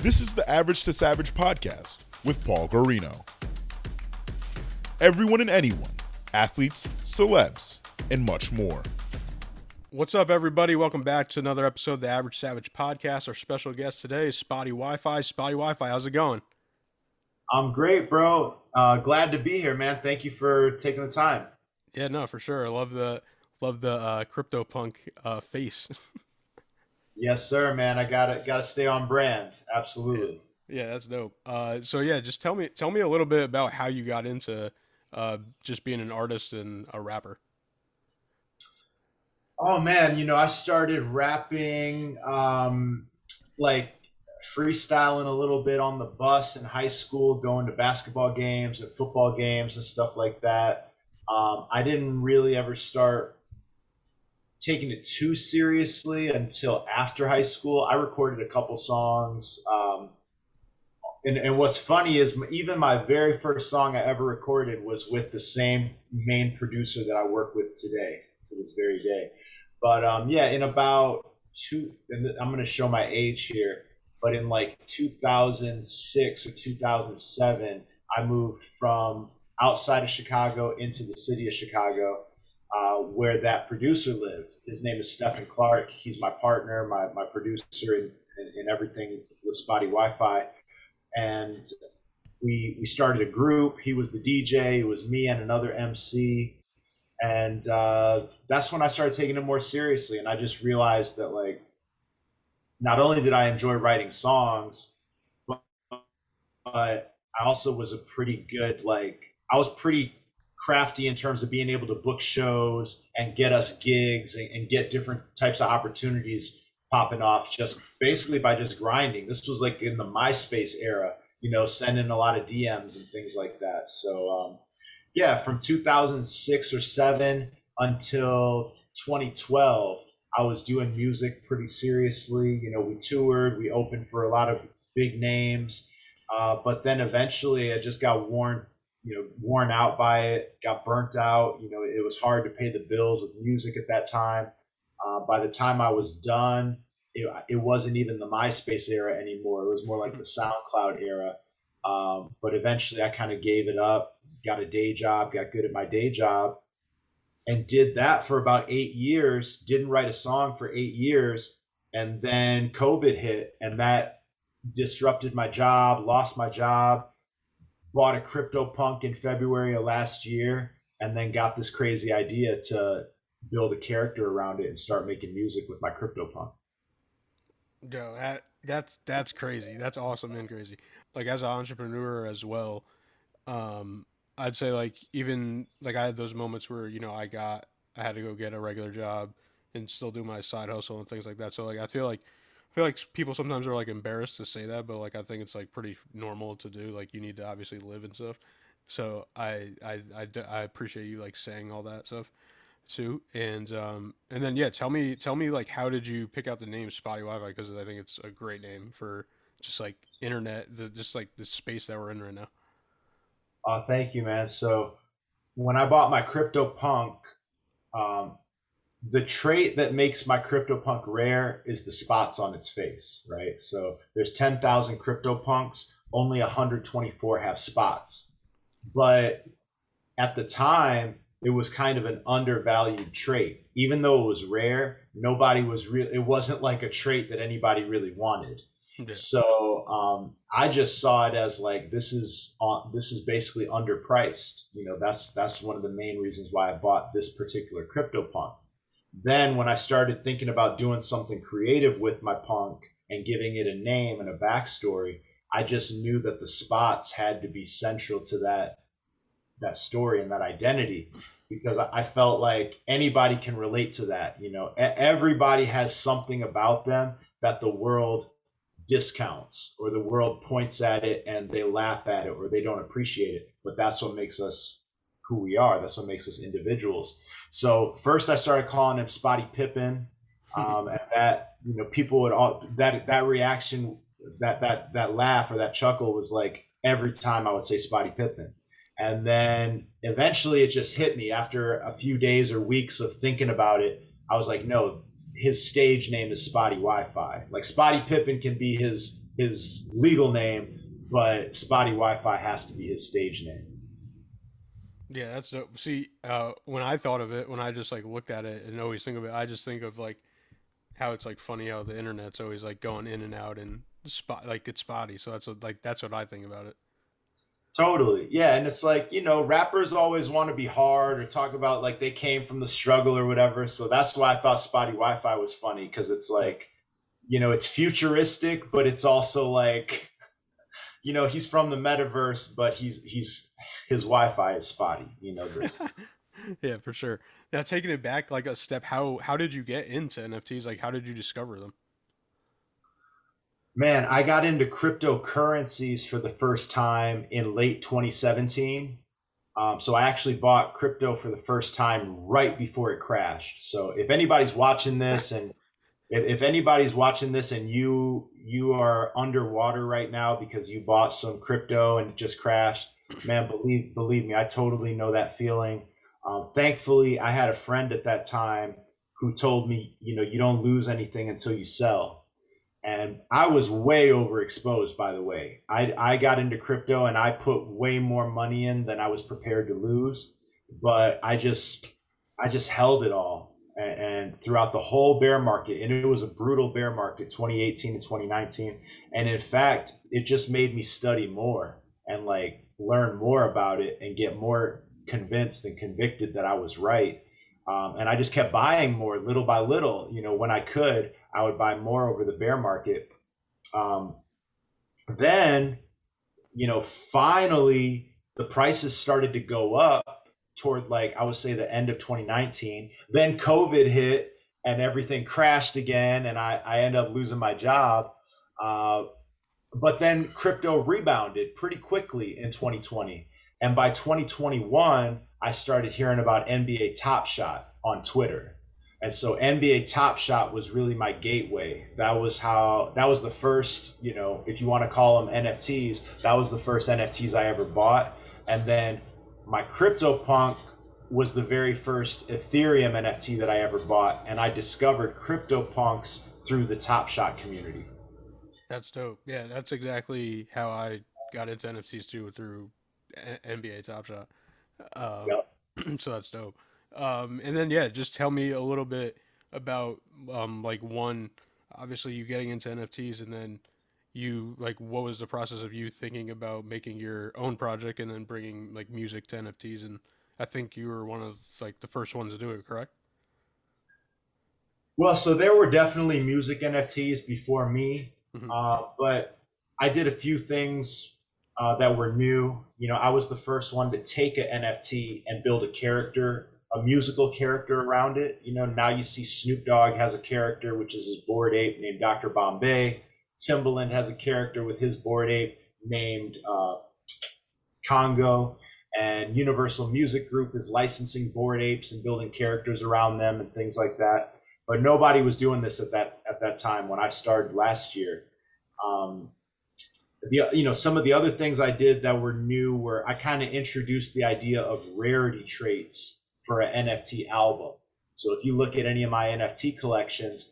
This is the Average to Savage podcast with Paul Guarino. Everyone and anyone, athletes, celebs, and much more. What's up, everybody? Welcome back to another episode of the Average Savage podcast. Our special guest today is Spottie WiFi. Spotty Wi Fi, how's it going? I'm great, bro. Uh, glad to be here, man. Thank you for taking the time. Yeah, no, for sure. I love the love the uh, crypto punk uh, face. yes, sir, man. I gotta gotta stay on brand. Absolutely. Yeah, that's dope. Uh, so yeah, just tell me tell me a little bit about how you got into uh, just being an artist and a rapper. Oh man, you know, I started rapping um, like freestyling a little bit on the bus in high school, going to basketball games and football games and stuff like that. Um, I didn't really ever start taking it too seriously until after high school. I recorded a couple songs. Um, and, and what's funny is even my very first song I ever recorded was with the same main producer that I work with today to this very day. But um, yeah, in about two, and I'm going to show my age here, but in like 2006 or 2007, I moved from outside of Chicago into the city of Chicago uh, where that producer lived. His name is Stephen Clark. He's my partner, my, my producer, in, in, in everything with Spottie WiFi. And we we started a group. He was the DJ. It was me and another MC. And uh, that's when I started taking it more seriously. And I just realized that like, not only did I enjoy writing songs, but, but I also was a pretty good like I was pretty crafty in terms of being able to book shows and get us gigs and, and, get different types of opportunities popping off just basically by just grinding. This was like in the MySpace era, you know, sending a lot of DMs and things like that. So, um, yeah, from 2006 or seven until 2012, I was doing music pretty seriously. You know, we toured, we opened for a lot of big names. Uh, but then eventually I just got worn you know worn out by it, got burnt out. You know, it was hard to pay the bills with music at that time. Uh, by the time I was done, it, it wasn't even the MySpace era anymore. It was more like the SoundCloud era. Um, but eventually, I kind of gave it up. Got a day job, got good at my day job, and did that for about eight years. Didn't write a song for eight years, and then COVID hit, and that disrupted my job. Lost my job bought a CryptoPunk in February of last year, and then got this crazy idea to build a character around it and start making music with my CryptoPunk. Yo, that that's that's crazy. That's awesome and crazy. Like as an entrepreneur as well, um, I'd say like even like I had those moments where you know I got I had to go get a regular job and still do my side hustle and things like that. So like I feel like feel like people sometimes are like embarrassed to say that, but like I think it's like pretty normal to do. Like you need to obviously live and stuff. So I I I, I appreciate you like saying all that stuff too. And um and then yeah, tell me tell me like how did you pick out the name Spottie WiFi because I think it's a great name for just like internet, the just like the space that we're in right now. Oh, thank you, man. So when I bought my CryptoPunk, um, the trait that makes my CryptoPunk rare is the spots on its face, right? So there's 10,000 CryptoPunks, only 124 have spots. But at the time, it was kind of an undervalued trait. Even though it was rare, nobody was real. It wasn't like a trait that anybody really wanted. Yeah. So um, I just saw it as like this is on this is basically underpriced. You know, that's that's one of the main reasons why I bought this particular CryptoPunk then when I started thinking about doing something creative with my punk and giving it a name and a backstory, I just knew that the spots had to be central to that that story and that identity because I felt like anybody can relate to that. You know, everybody has something about them that the world discounts or the world points at it and they laugh at it or they don't appreciate it. But that's what makes us who we are. That's what makes us individuals. So first, I started calling him Spotty Pippen, um, and that you know people would all that that reaction, that that that laugh or that chuckle was like every time I would say Spotty Pippen. And then eventually it just hit me after a few days or weeks of thinking about it. I was like, no, his stage name is Spottie WiFi. Like Spotty Pippen can be his his legal name, but Spottie WiFi has to be his stage name. Yeah, that's dope. See, uh, when I thought of it, when I just like looked at it and always think of it, I just think of like how it's like funny how the internet's always like going in and out and spot like it's spotty. So that's what like that's what I think about it. Totally. Yeah. And it's like, you know, rappers always want to be hard or talk about like they came from the struggle or whatever. So that's why I thought Spottie WiFi was funny because it's like, you know, it's futuristic, but it's also like, you know, he's from the metaverse, but he's, he's, his Wi Fi is spotty, you know. yeah, for sure. Now taking it back like a step, how, how did you get into NFTs? Like, how did you discover them? Man, I got into cryptocurrencies for the first time in late 2017. Um, so I actually bought crypto for the first time right before it crashed. So if anybody's watching this and if, anybody's watching this and you you are underwater right now because you bought some crypto and it just crashed, man, believe believe me, I totally know that feeling. Um, thankfully, I had a friend at that time who told me, you know, you don't lose anything until you sell and I was way overexposed, by the way. I, I got into crypto and I put way more money in than I was prepared to lose, but I just I just held it all and, throughout the whole bear market, and it was a brutal bear market, 2018 and 2019. And in fact, it just made me study more and like learn more about it and get more convinced and convicted that I was right. Um, and I just kept buying more little by little, you know, when I could I would buy more over the bear market. Um, then, you know, finally the prices started to go up toward like I would say the end of 2019. Then COVID hit and everything crashed again, and I I ended up losing my job. Uh, but then crypto rebounded pretty quickly in 2020, and by 2021 I started hearing about NBA Top Shot on Twitter and so NBA Top Shot was really my gateway. That was how that was the first, you know, if you want to call them NFTs, that was the first NFTs I ever bought. And then my CryptoPunk was the very first Ethereum NFT that I ever bought, and I discovered CryptoPunks through the Top Shot community. That's dope. Yeah, that's exactly how I got into NFTs too through NBA Top Shot. Um, yep. so that's dope. Um, and then yeah, just tell me a little bit about um, like one, obviously you getting into NFTs, and then you like what was the process of you thinking about making your own project and then bringing like music to NFTs? And I think you were one of like the first ones to do it, correct? Well, so there were definitely music NFTs before me, mm-hmm. uh, but I did a few things uh, that were new. You know, I was the first one to take an NFT and build a character a musical character around it. You know, now you see Snoop Dogg has a character, which is his Bored Ape named Dr. Bombay. Timbaland has a character with his Bored Ape named uh, Congo. And Universal Music Group is licensing Bored Apes and building characters around them and things like that. But nobody was doing this at that at that time when I started last year. Um, the, you know some of the other things I did that were new were I kind of introduced the idea of rarity traits for an NFT album. So if you look at any of my NFT collections,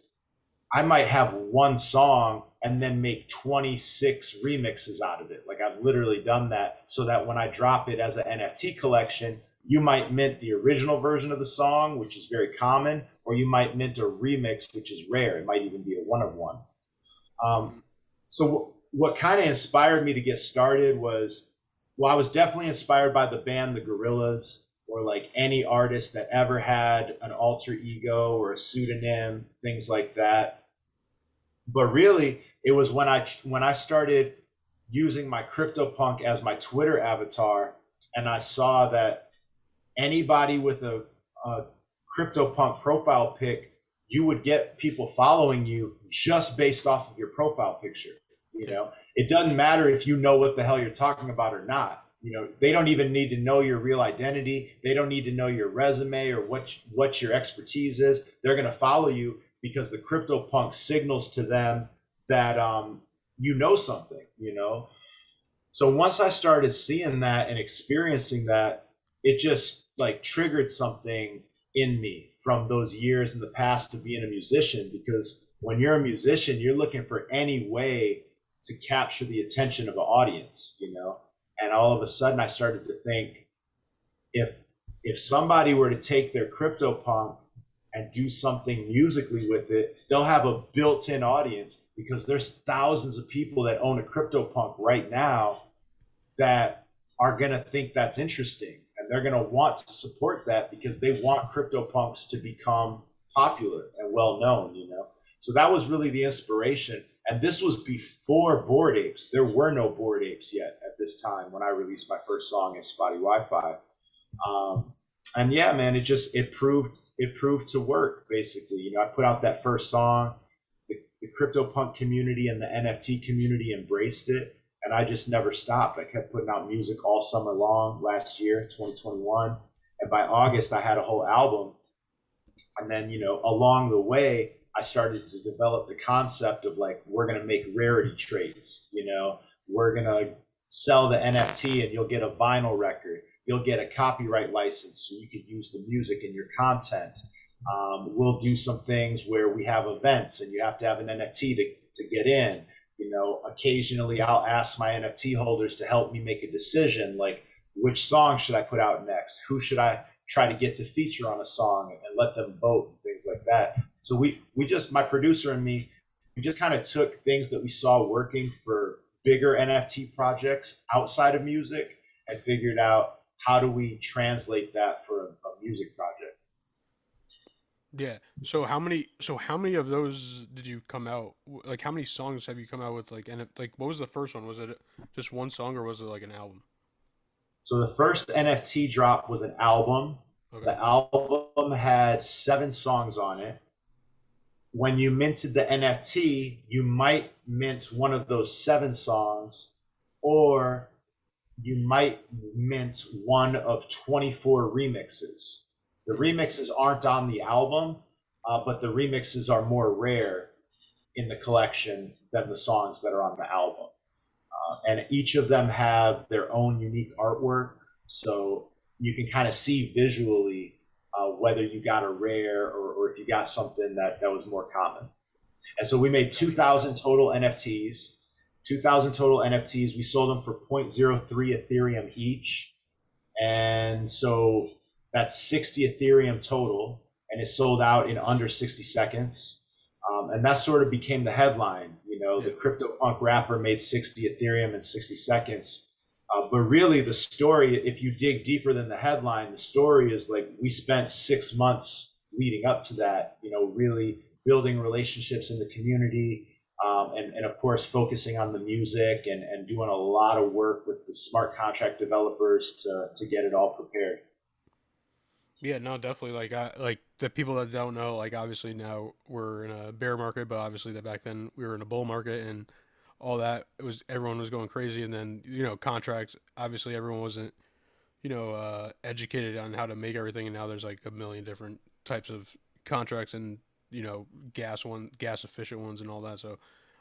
I might have one song and then make 26 remixes out of it. Like I've literally done that so that when I drop it as an NFT collection, you might mint the original version of the song, which is very common, or you might mint a remix, which is rare. It might even be a one of one. Um, so what kind of inspired me to get started was, well, I was definitely inspired by the band The Gorillaz or like any artist that ever had an alter ego or a pseudonym, things like that. But really, it was when I when I started using my CryptoPunk as my Twitter avatar, and I saw that anybody with a, a CryptoPunk profile pic, you would get people following you just based off of your profile picture. You know, it doesn't matter if you know what the hell you're talking about or not you know? They don't even need to know your real identity. They don't need to know your resume or what what your expertise is. They're going to follow you because the CryptoPunk signals to them that um, you know something you know so once i started seeing that and experiencing that it just like triggered something in me from those years in the past to being a musician because when you're a musician you're looking for any way to capture the attention of an audience, you know. And all of a sudden, I started to think, if if somebody were to take their CryptoPunk and do something musically with it, they'll have a built-in audience because there's thousands of people that own a CryptoPunk right now that are gonna think that's interesting and they're gonna want to support that because they want CryptoPunks to become popular and well known, you know. So that was really the inspiration. And this was before Bored Apes. There were no Bored Apes yet at this time when I released my first song in Spottie WiFi. Um, and yeah, man, it just it proved it proved to work basically. You know, I put out that first song, the, CryptoPunk community and the NFT community embraced it, and I just never stopped. I kept putting out music all summer long last year, 2021, and by August I had a whole album. And then you know, along the way, I started to develop the concept of like we're gonna make rarity traits. You know, we're gonna sell the NFT and you'll get a vinyl record you'll get a copyright license so you could use the music in your content. Um, we'll do some things where we have events and you have to have an NFT to, to get in. You know, occasionally I'll ask my NFT holders to help me make a decision like which song should I put out next? Who should I try to get to feature on a song and let them vote and things like that. So we we just my producer and me we just kind of took things that we saw working for bigger NFT projects outside of music and figured out how do we translate that for a, a music project? Yeah. So how many? So how many of those did you come out? Like how many songs have you come out with? Like and like what was the first one? Was it just one song or was it like an album? So the first NFT drop was an album. Okay. The album had seven songs on it. When you minted the NFT, you might mint one of those seven songs, or you might mint one of 24 remixes. The remixes aren't on the album, uh, but the remixes are more rare in the collection than the songs that are on the album. Uh, and each of them have their own unique artwork, so you can kind of see visually uh, whether you got a rare or, or if you got something that, that was more common. And so we made 2,000 total NFTs. 2,000 total NFTs. We sold them for 0.03 Ethereum each. And so that's 60 Ethereum total. And it sold out in under 60 seconds. Um, and that sort of became the headline. You know, the CryptoPunk rapper made 60 Ethereum in 60 seconds. Uh, but really, the story, if you dig deeper than the headline, the story is like we spent six months leading up to that, you know, really building relationships in the community, um, and, and of course focusing on the music and, and doing a lot of work with the smart contract developers to, to get it all prepared yeah no definitely like I, like the people that don't know like obviously now we're in a bear market but obviously that back then we were in a bull market and all that it was everyone was going crazy and then you know contracts obviously everyone wasn't you know uh, educated on how to make everything and now there's like a million different types of contracts and you know gas one gas efficient ones and all that. So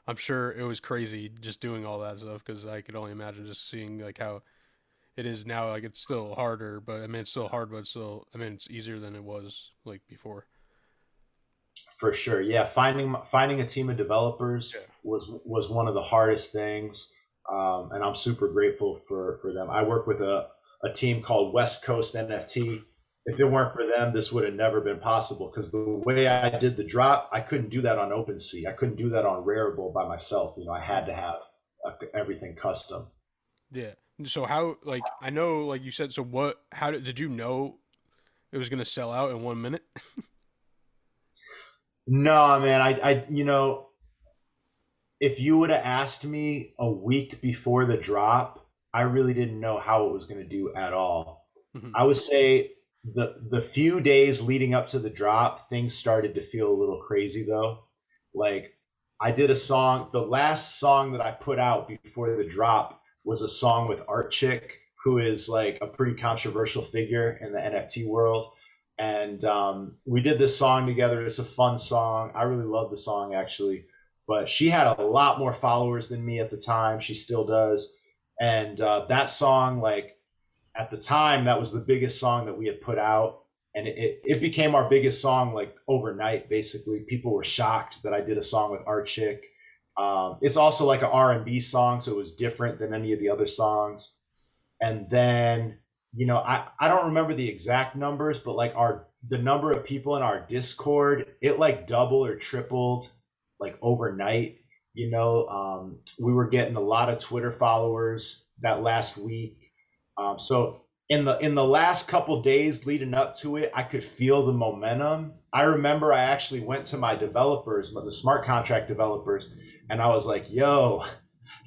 I'm sure it was crazy just doing all that stuff because I could only imagine just seeing like how it is now. Like it's still harder, but I mean it's still hard, but still I mean it's easier than it was like before. For sure, yeah. Finding finding a team of developers yeah. was was one of the hardest things, um, and I'm super grateful for for them. I work with a a team called West Coast NFT if it weren't for them, this would have never been possible because the way I did the drop, I couldn't do that on OpenSea. I couldn't do that on Rarible by myself. You know, I had to have everything custom. Yeah. So how, like, I know, like you said, so what, how did, did you know it was going to sell out in one minute? no, man. I, I, you know, if you would have asked me a week before the drop, I really didn't know how it was going to do at all. Mm-hmm. I would say the the few days leading up to the drop, things started to feel a little crazy though. Like I did a song, the last song that I put out before the drop was a song with Art Chick, who is like a pretty controversial figure in the NFT world. And um, we did this song together. It's a fun song. I really love the song actually. But she had a lot more followers than me at the time. She still does. And uh, that song, like, at the time that was the biggest song that we had put out and it, it became our biggest song like overnight basically people were shocked that i did a song with art chick Um, it's also like an R&B song, so it was different than any of the other songs. And then, you know, I, I don't remember the exact numbers, but like our the number of people in our Discord, it like doubled or tripled like overnight. You know, um, we were getting a lot of Twitter followers that last week. Um, so in the in the last couple days leading up to it, I could feel the momentum. I remember I actually went to my developers, the smart contract developers, and I was like, "Yo,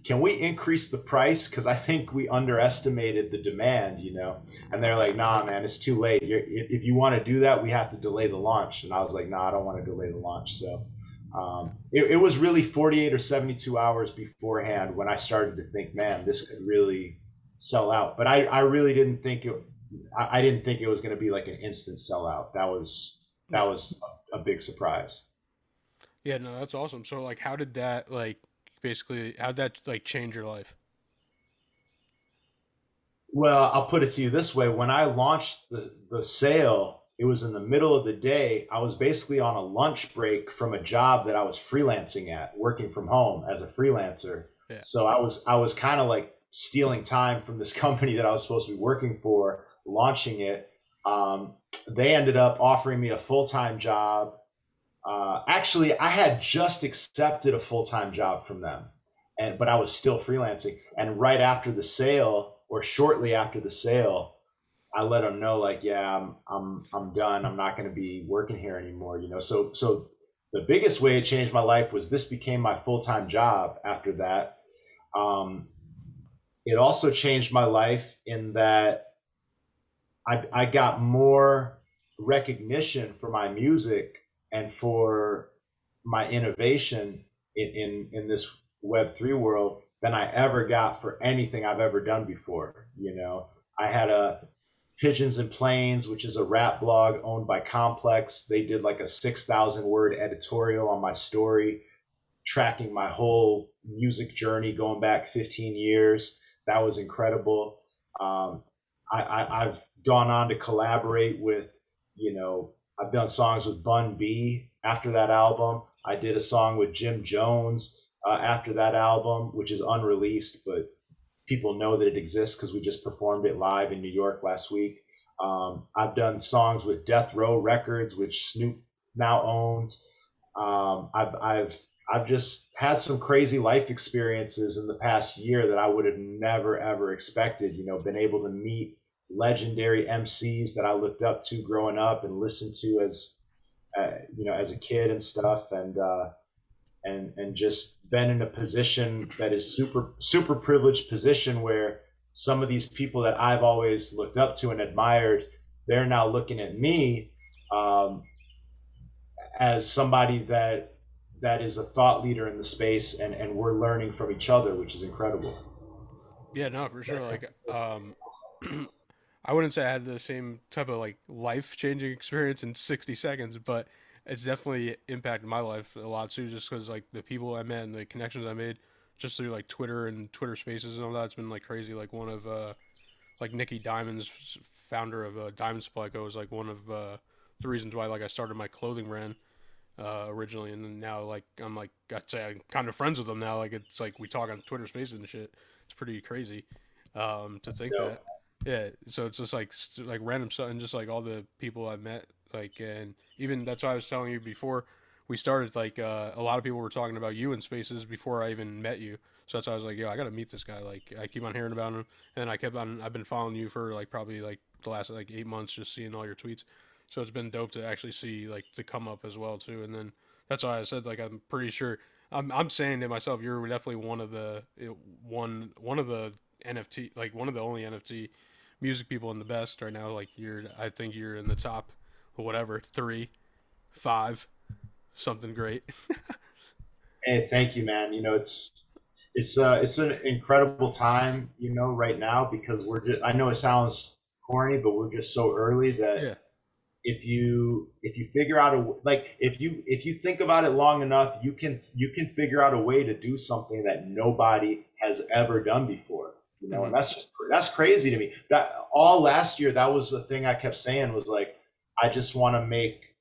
can we increase the price? Because I think we underestimated the demand, you know." And they're like, "Nah, man, it's too late. You're, if you want to do that, we have to delay the launch." And I was like, "Nah, I don't want to delay the launch." So um, it, it was really 48 or 72 hours beforehand when I started to think, "Man, this could really." sell out. But I, I really didn't think it. I, didn't think it was going to be like an instant sellout. That was that was a big surprise. Yeah, no, that's awesome. So like, how did that like basically? How did that like change your life? Well, I'll put it to you this way: when I launched the the sale, it was in the middle of the day. I was basically on a lunch break from a job that I was freelancing at, working from home as a freelancer. Yeah. So I was I was kind of like stealing time from this company that I was supposed to be working for, launching it. Um, they ended up offering me a full time job. Uh, actually, I had just accepted a full time job from them, and but I was still freelancing. And right after the sale, or shortly after the sale, I let them know like, yeah, I'm I'm I'm done. I'm not going to be working here anymore. You know, so so the biggest way it changed my life was this became my full time job after that. Um, it also changed my life in that I, I got more recognition for my music and for my innovation in, in, in this Web3 world than I ever got for anything I've ever done before. You know, I had a Pigeons and Planes, which is a rap blog owned by Complex. They did like a 6,000 word editorial on my story, tracking my whole music journey going back 15 years. That was incredible. Um, I, I, I've gone on to collaborate with, you know, I've done songs with Bun B after that album. I did a song with Jim Jones uh, after that album, which is unreleased, but people know that it exists because we just performed it live in New York last week. Um, I've done songs with Death Row Records, which Snoop now owns. Um, I've, I've I've just had some crazy life experiences in the past year that I would have never ever expected. You know, been able to meet legendary MCs that I looked up to growing up and listened to as uh, you know as a kid and stuff, and uh, and and just been in a position that is super super privileged position where some of these people that I've always looked up to and admired, they're now looking at me um, as somebody that that is a thought leader in the space and and we're learning from each other which is incredible. Yeah no for sure. Like um i wouldn't say i had the same type of like life changing experience in 60 seconds but it's definitely impacted my life a lot too just because like the people i met and the connections i made just through like twitter and twitter spaces and all that it's been like crazy like one of uh like Nicky Diamonds founder of uh, diamond supply co was like one of uh the reasons why like i started my clothing brand uh, originally, and then now like I'm like I'd say I'm kind of friends with them now. Like it's like we talk on Twitter Spaces and shit. It's pretty crazy um, to think so, that. Yeah, so it's just like like random stuff, and just like all the people I met, like and even that's why I was telling you before we started. Like uh, a lot of people were talking about you in Spaces before I even met you. So that's why I was like, yo, I gotta meet this guy. Like I keep on hearing about him, and I kept on. I've been following you for like probably like the last like eight months, just seeing all your tweets. So it's been dope to actually see like to come up as well too. And then that's why I said like I'm pretty sure I'm I'm saying to myself you're definitely one of the one one of the NFT like one of the only NFT music people in the best right now. Like you're I think you're in the top whatever three, five, something great. hey, thank you, man. You know it's it's uh it's an incredible time you know right now because we're just I know it sounds corny but we're just so early that. Yeah if you if you figure out a like if you if you think about it long enough you can you can figure out a way to do something that nobody has ever done before you know mm-hmm. and that's just that's crazy to me that all last year that was the thing i kept saying was like i just want to make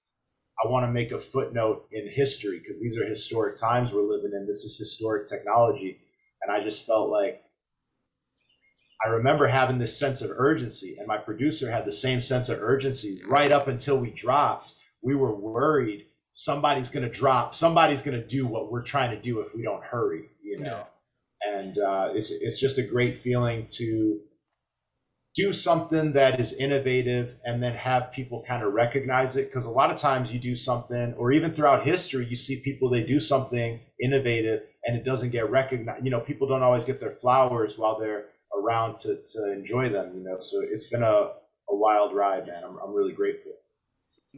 I want to make a footnote in history because these are historic times we're living in. This is historic technology. And I just felt like I remember having this sense of urgency, and my producer had the same sense of urgency right up until we dropped. We were worried somebody's going to drop, somebody's going to do what we're trying to do if we don't hurry, you know. And uh, it's it's just a great feeling to do something that is innovative and then have people kind of recognize it. Because a lot of times you do something or even throughout history you see people they do something innovative and it doesn't get recognized you know people don't always get their flowers while they're around to, to enjoy them you know? So it's been a, a wild ride man. I'm, I'm really grateful.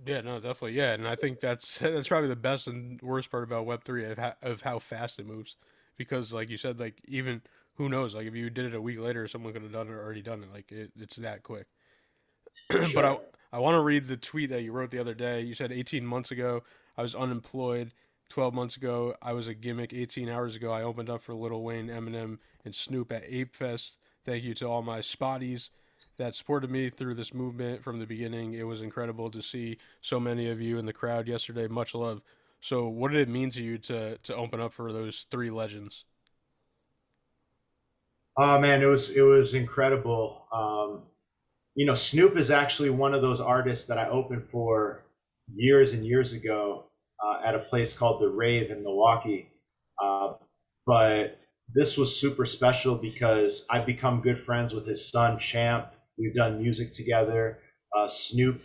Yeah no definitely. Yeah and i think that's that's probably the best and worst part about web3 of how, of how fast it moves because like you said like even who knows? Like if you did it a week later, someone could have done it already done it. Like it, it's that quick. Sure. but I I want to read the tweet that you wrote the other day. You said 18 months ago I was unemployed. 12 months ago I was a gimmick. 18 hours ago I opened up for Lil Wayne, Eminem, and Snoop at Ape Fest. Thank you to all my spotties that supported me through this movement from the beginning. It was incredible to see so many of you in the crowd yesterday. Much love. So, what did it mean to you to to open up for those three legends? Oh man, it was it was incredible. Um, you know, Snoop is actually one of those artists that I opened for years and years ago uh, at a place called the Rave in Milwaukee. Uh, but this was super special because I've become good friends with his son Champ. We've done music together. Uh, Snoop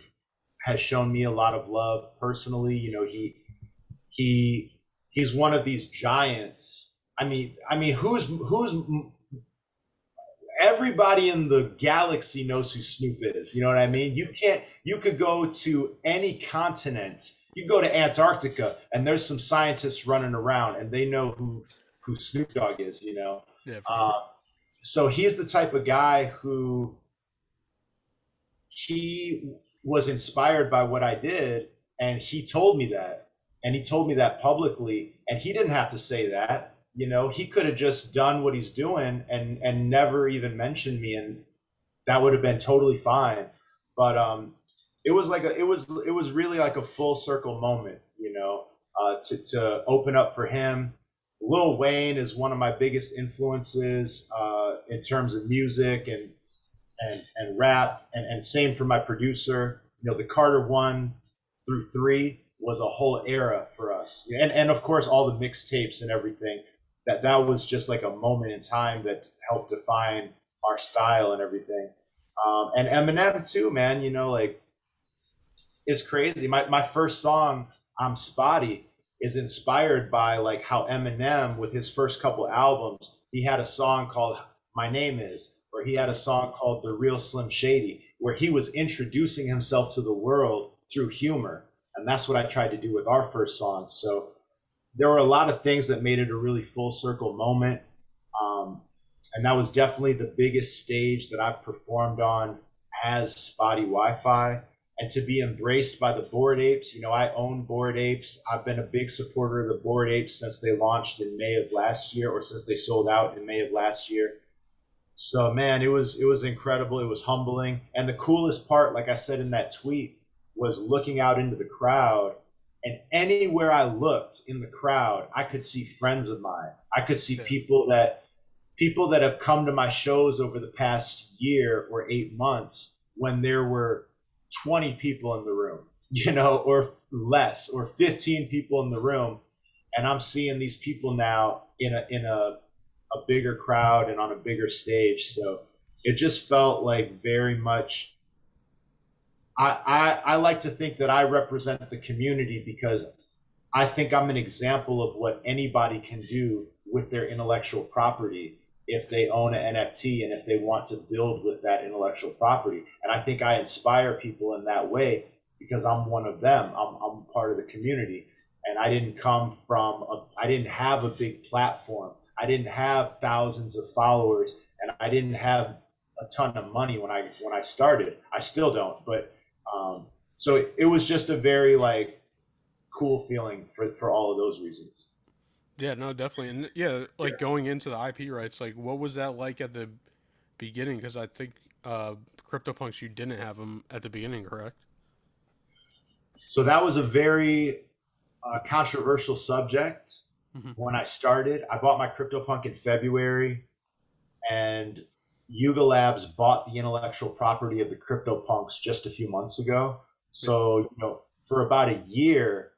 has shown me a lot of love personally. You know, he he he's one of these giants. I mean, I mean, who's who's everybody in the galaxy knows who Snoop is. You know what I mean? You can't. You could go to any continent. You go to Antarctica, and there's some scientists running around, and they know who who Snoop Dogg is. You know. Yeah. Uh, so he's the type of guy who he was inspired by what I did, and he told me that, and he told me that publicly, and he didn't have to say that you know, he could have just done what he's doing and and never even mentioned me, and that would have been totally fine. But um, it was like a, it was it was really like a full circle moment, you know, uh, to to open up for him. Lil Wayne is one of my biggest influences uh, in terms of music and and and rap, and and same for my producer. You know, the Carter one through three was a whole era for us, and and of course all the mixtapes and everything that that was just like a moment in time that helped define our style and everything. Um, and Eminem too, man. You know, like it's crazy. My my first song, I'm Spotty, is inspired by like how Eminem, with his first couple albums, he had a song called My Name Is, or he had a song called The Real Slim Shady, where he was introducing himself to the world through humor. And that's what I tried to do with our first song. So there were a lot of things that made it a really full circle moment. Um, and that was definitely the biggest stage that I've performed on as Spottie WiFi. And to be embraced by the Bored Apes, you know, I own Bored Apes. I've been a big supporter of the Bored Apes since they launched in May of last year, or since they sold out in May of last year. So man, it was it was incredible. It was humbling, and the coolest part, like I said in that tweet, was looking out into the crowd and anywhere I looked in the crowd, I could see friends of mine. I could see people that people that have come to my shows over the past year or 8 months when there were 20 people in the room, you know, or less or 15 people in the room and I'm seeing these people now in a in a a bigger crowd and on a bigger stage. So it just felt like very much I, I, like to think that I represent the community because I think I'm an example of what anybody can do with their intellectual property if they own an NFT and if they want to build with that intellectual property. And I think I inspire people in that way because I'm one of them. I'm, I'm part of the community. And I didn't come from, a, I didn't have a big platform. I didn't have thousands of followers and I didn't have a ton of money when I when I started. I still don't, but um, so it, it was just a very like cool feeling for for all of those reasons. Yeah, no, definitely, and yeah, like yeah. going into the IP rights, like what was that like at the beginning? Because I think uh, CryptoPunks, you didn't have them at the beginning, correct? so that was a very uh, controversial subject Mhm. when I started. I bought my CryptoPunk in February, and Yuga Labs bought the intellectual property of the CryptoPunks just a few months ago. So, you know, for about a year,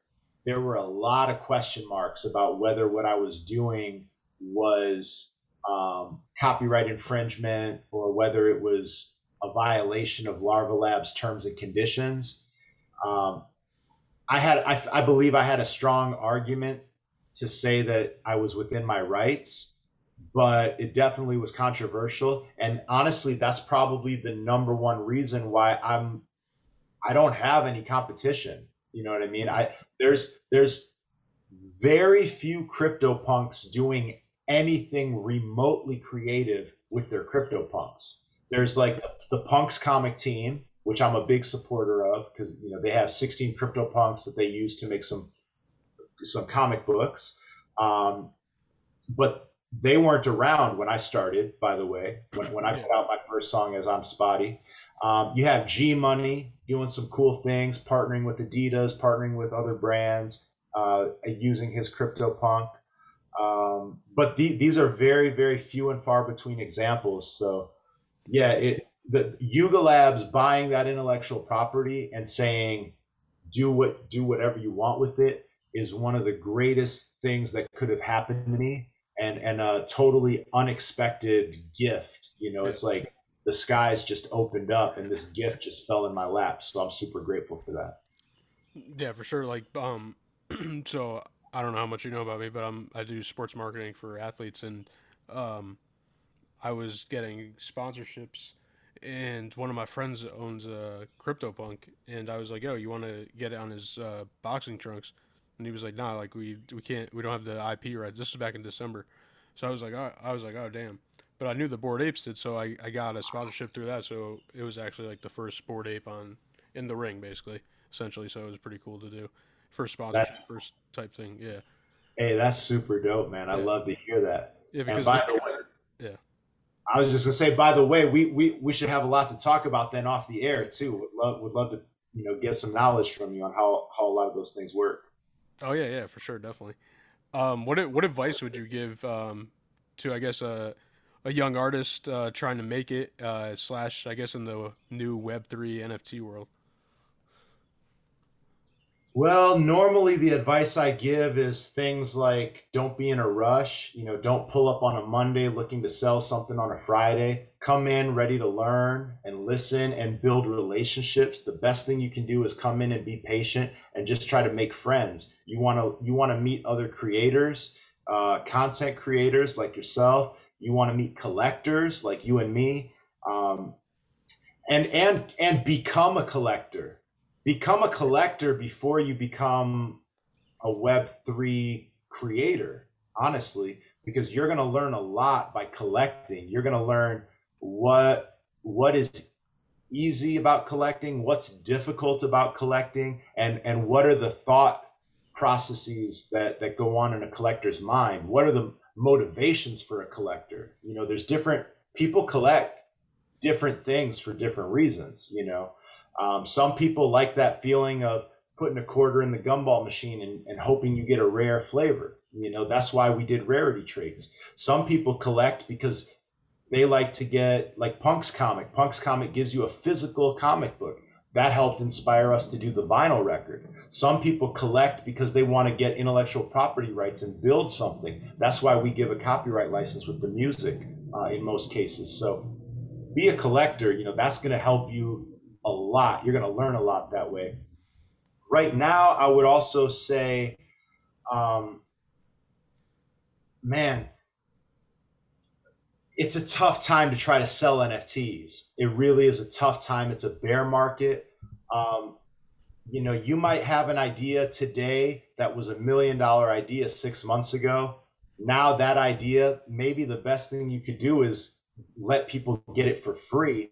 there were a lot of question marks about whether what I was doing was um, copyright infringement or whether it was a violation of Larva Labs terms and conditions. Um, I had, I, I believe, I had a strong argument to say that I was within my rights, but it definitely was controversial. And honestly, that's probably the number one reason why I'm, I don't have any competition. You know what I mean? I there's there's very few crypto punks doing anything remotely creative with their crypto punks. There's like the punks comic team, which I'm a big supporter of because you know they have 16 crypto punks that they use to make some some comic books. Um, but they weren't around when I started, by the way, when, when I put out my first song as I'm Spotty. Um, you have G Money doing some cool things, partnering with Adidas, partnering with other brands, uh, using his CryptoPunk. Um, but the, these are very, very few and far between examples. So, yeah, it the Yuga Labs buying that intellectual property and saying, do what do whatever you want with it is one of the greatest things that could have happened to me and and a totally unexpected gift you know it's like the skies just opened up and this gift just fell in my lap so i'm super grateful for that Yeah, for sure. Like, um, so I don't know how much you know about me, but I'm I do sports marketing for athletes, and um, I was getting sponsorships, and one of my friends owns a CryptoPunk, and I was like, "Yo, you want to get it on his uh, boxing trunks?" And he was like, "Nah, like we we can't, we don't have the IP rights." This was back in December, so I was like, oh, I was like, "Oh, damn." But I knew the Bored Apes did, so I, I got a sponsorship through that. So it was actually like the first Bored Ape on in the ring, basically, essentially. So it was pretty cool to do. First sponsorship, That's- first type thing. Yeah. hey that's super dope man i Yeah. love to hear that Yeah, and because by the way yeah. i was just gonna say by the way we, we we should have a lot to talk about then off the air too would love would love to you know get some knowledge from you on how how a lot of those things work Oh yeah, yeah, for sure, definitely. Um, what what advice would you give um, to I guess a a young artist uh, trying to make it uh, slash I guess in the new Web three NFT world? Well, normally the advice I give is things like don't be in a rush. You know, don't pull up on a Monday looking to sell something on a Friday. Come in ready to learn and listen and build relationships. The best thing you can do is come in and be patient and just try to make friends. You want to you want to meet other creators, uh, content creators like yourself. You want to meet collectors like you and me, um, and and and become a collector become a collector before you become a web3 creator honestly because you're going to learn a lot by collecting. You're going to learn what what is easy about collecting what's difficult about collecting and and what are the thought processes that that go on in a collector's mind? What are the motivations for a collector? You know there's different people collect different things for different reasons you know um, some people like that feeling of putting a quarter in the gumball machine and, and hoping you get a rare flavor. You know, that's why we did rarity traits. Some people collect because they like to get like Punk's comic. Punk's comic gives you a physical comic book. That helped inspire us to do the vinyl record. Some people collect because they want to get intellectual property rights and build something. That's why we give a copyright license with the music uh, in most cases. So be a collector. You know, that's going to help you a lot. You're going to learn a lot that way. Right now, I would also say, um, man, it's a tough time to try to sell NFTs. It really is a tough time. It's a bear market. Um, you know, you might have an idea today that was a million dollar idea six months ago. Now, that idea, maybe the best thing you could do is let people get it for free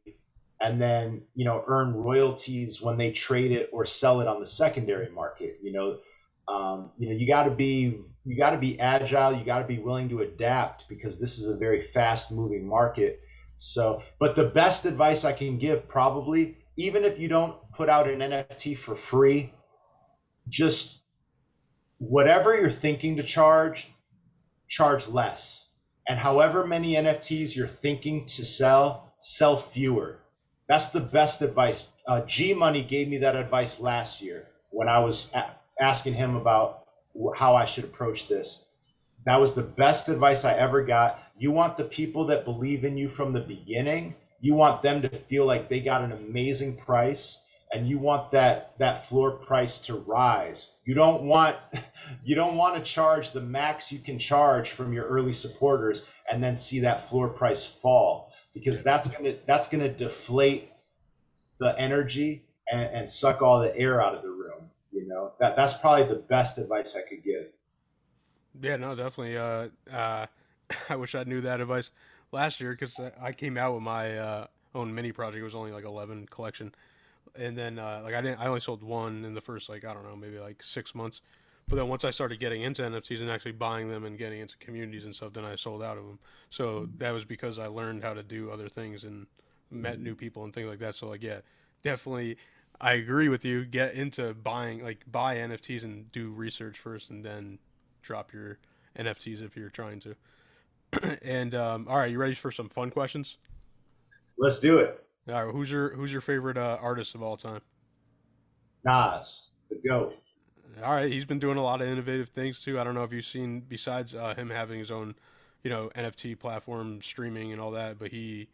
and then you know earn royalties when they trade it or sell it on the secondary market you know um, you know you got to be you got to be agile you got to be willing to adapt because this is a very fast moving market so but the best advice i can give probably even if you don't put out an nft for free just whatever you're thinking to charge, charge less. And however many NFTs you're thinking to sell, sell fewer. That's the best advice. Uh, G Money gave me that advice last year when I was a- asking him about how I should approach this. That was the best advice I ever got. You want the people that believe in you from the beginning. You want them to feel like they got an amazing price and you want that that floor price to rise. You don't want you don't want to charge the max you can charge from your early supporters and then see that floor price fall because that's going to that's going to deflate the energy and, and suck all the air out of the room, you know. That that's probably the best advice I could give. Yeah, no, definitely. Uh, uh, I wish I knew that advice last year because I came out with my uh, own mini project. It was only like eleven collection, and then uh, like I didn't. I only sold one in the first like I don't know maybe like six months. But then once I started getting into NFTs and actually buying them and getting into communities and stuff, then I sold out of them. So that was because I learned how to do other things and met new people and things like that. So like yeah, definitely. I agree with you. Get into buying, like, buy NFTs and do research first, and then drop your NFTs if you're trying to. and um, all right, you ready for some fun questions? Let's do it. All right, who's your who's your favorite uh, artist of all time? Nas, the goat. All right, he's been doing a lot of innovative things too. I don't know if you've seen besides uh, him having his own, you know, NFT platform, streaming and all that, but he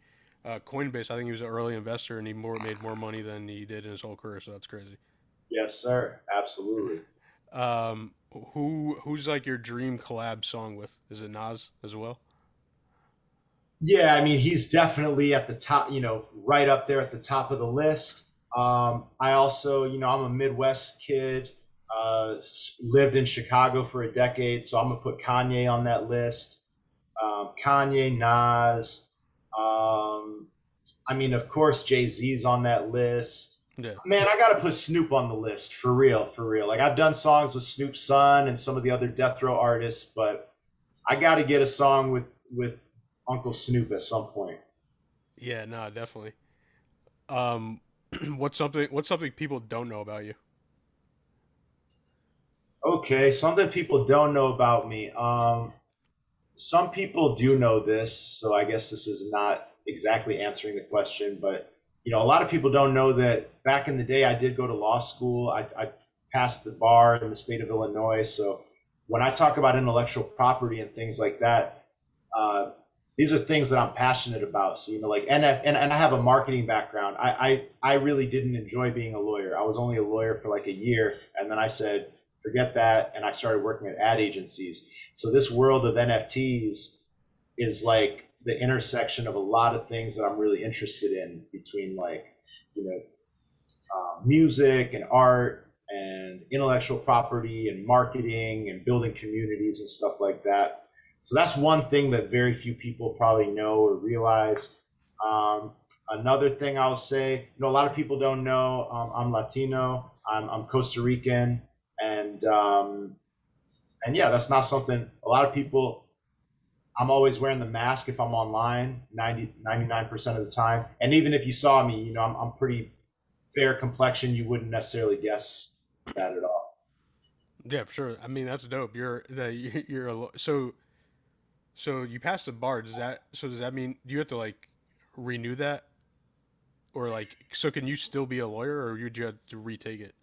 uh, Coinbase. I think he was an early investor and he more made more money than he did in his whole career. So that's crazy. Yes, sir. Absolutely. Um, who who's like your dream collab song with? Is it Nas as well? Yeah, I mean, he's definitely at the top, you know, right up there at the top of the list. Um, I also, you know, I'm a Midwest kid, uh, lived in Chicago for a decade, so I'm gonna put Kanye on that list. Um, Kanye, Nas. Um, I mean, of course, Jay Z's on that list. Yeah. Man, I gotta put Snoop on the list for real, for real. Like I've done songs with Snoop's son and some of the other Death Row artists, but I gotta get a song with with Uncle Snoop at some point. Yeah, no, definitely. Um, what's something what's something people don't know about you? Okay, something people don't know about me. Um, some people do know this, so I guess this is not exactly answering the question, but you know, a lot of people don't know that back in the day I did go to law school. I, I passed the bar in the state of Illinois. So when I talk about intellectual property and things like that, uh, these are things that I'm passionate about. So, you know, like NF, and, and I have a marketing background. I, I, I really didn't enjoy being a lawyer. I was only a lawyer for like a year. And then I said, forget that. And I started working at ad agencies. So this world of NFTs is like the intersection of a lot of things that I'm really interested in between like, you know, uh, music and art and intellectual property and marketing and building communities and stuff like that. So that's one thing that very few people probably know or realize. Um, another thing I'll say, you know, a lot of people don't know um, I'm Latino, I'm, I'm Costa Rican, and um, and yeah, that's not something a lot of people. I'm always wearing the mask if I'm online, 90, 99% of the time. And even if you saw me, you know, I'm, I'm pretty fair complexion. You wouldn't necessarily guess that at all. Yeah, for sure. I mean, that's dope. You're that you're a so so you passed the bar. Does that so does that mean do you have to like renew that or like so can you still be a lawyer or would you have to retake it?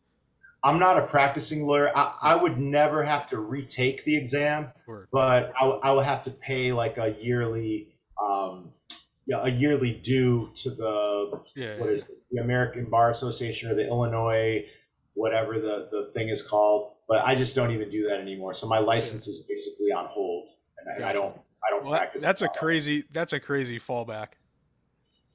I'm not a practicing lawyer. I, I would never have to retake the exam, but I will have to pay like a yearly, um, yeah, a yearly due to the yeah, what yeah, is it, the American Bar Association or the Illinois, whatever the the thing is called. But I just don't even do that anymore. So my license is basically on hold, and I, I don't I don't Well, practice. that's a crazy that's a crazy fallback.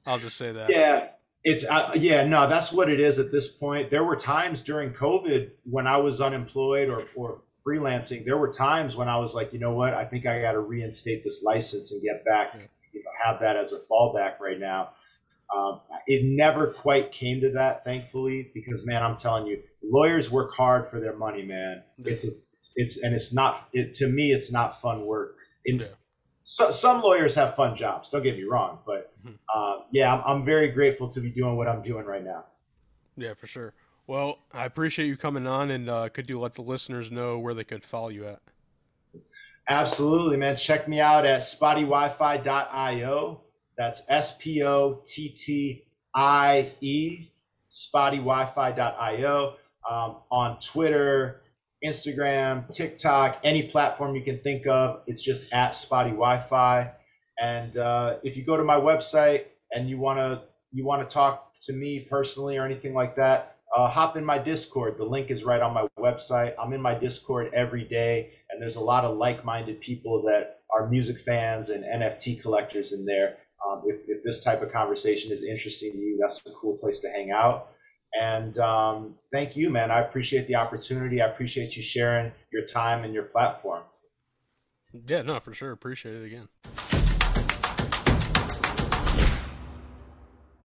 I'll just say that. Yeah, it's uh, yeah, no, that's what it is at this point. There were times during COVID when I was unemployed or or freelancing. There were times when I was like, you know what, I think I got to reinstate this license and get back, you know, have that as a fallback right now. Um, it never quite came to that, thankfully, because man, I'm telling you, lawyers work hard for their money, man. It's a, it's, it's and it's not it to me, it's not fun work. In, Yeah. So, some lawyers have fun jobs. Don't get me wrong, but uh, yeah, I'm, I'm very grateful to be doing what I'm doing right now. Yeah, for sure. Well, I appreciate you coming on, and uh, could you let the listeners know where they could follow you at? Absolutely, man. Check me out at spottiewifi.io. That's S P O T T I E, spottiewifi.io. Um, on Twitter, Instagram, TikTok, any platform you can think of, it's just at Spottie WiFi. And uh, if you go to my website and you want to you want to talk to me personally or anything like that, uh, hop in my Discord. The link is right on my website. I'm in my Discord every day, and there's a lot of like-minded people that are music fans and NFT collectors in there. Um, if, if this type of conversation is interesting to you, that's a cool place to hang out. And um, thank you, man. I appreciate the opportunity. I appreciate you sharing your time and your platform. Yeah, no, for sure. Appreciate it again.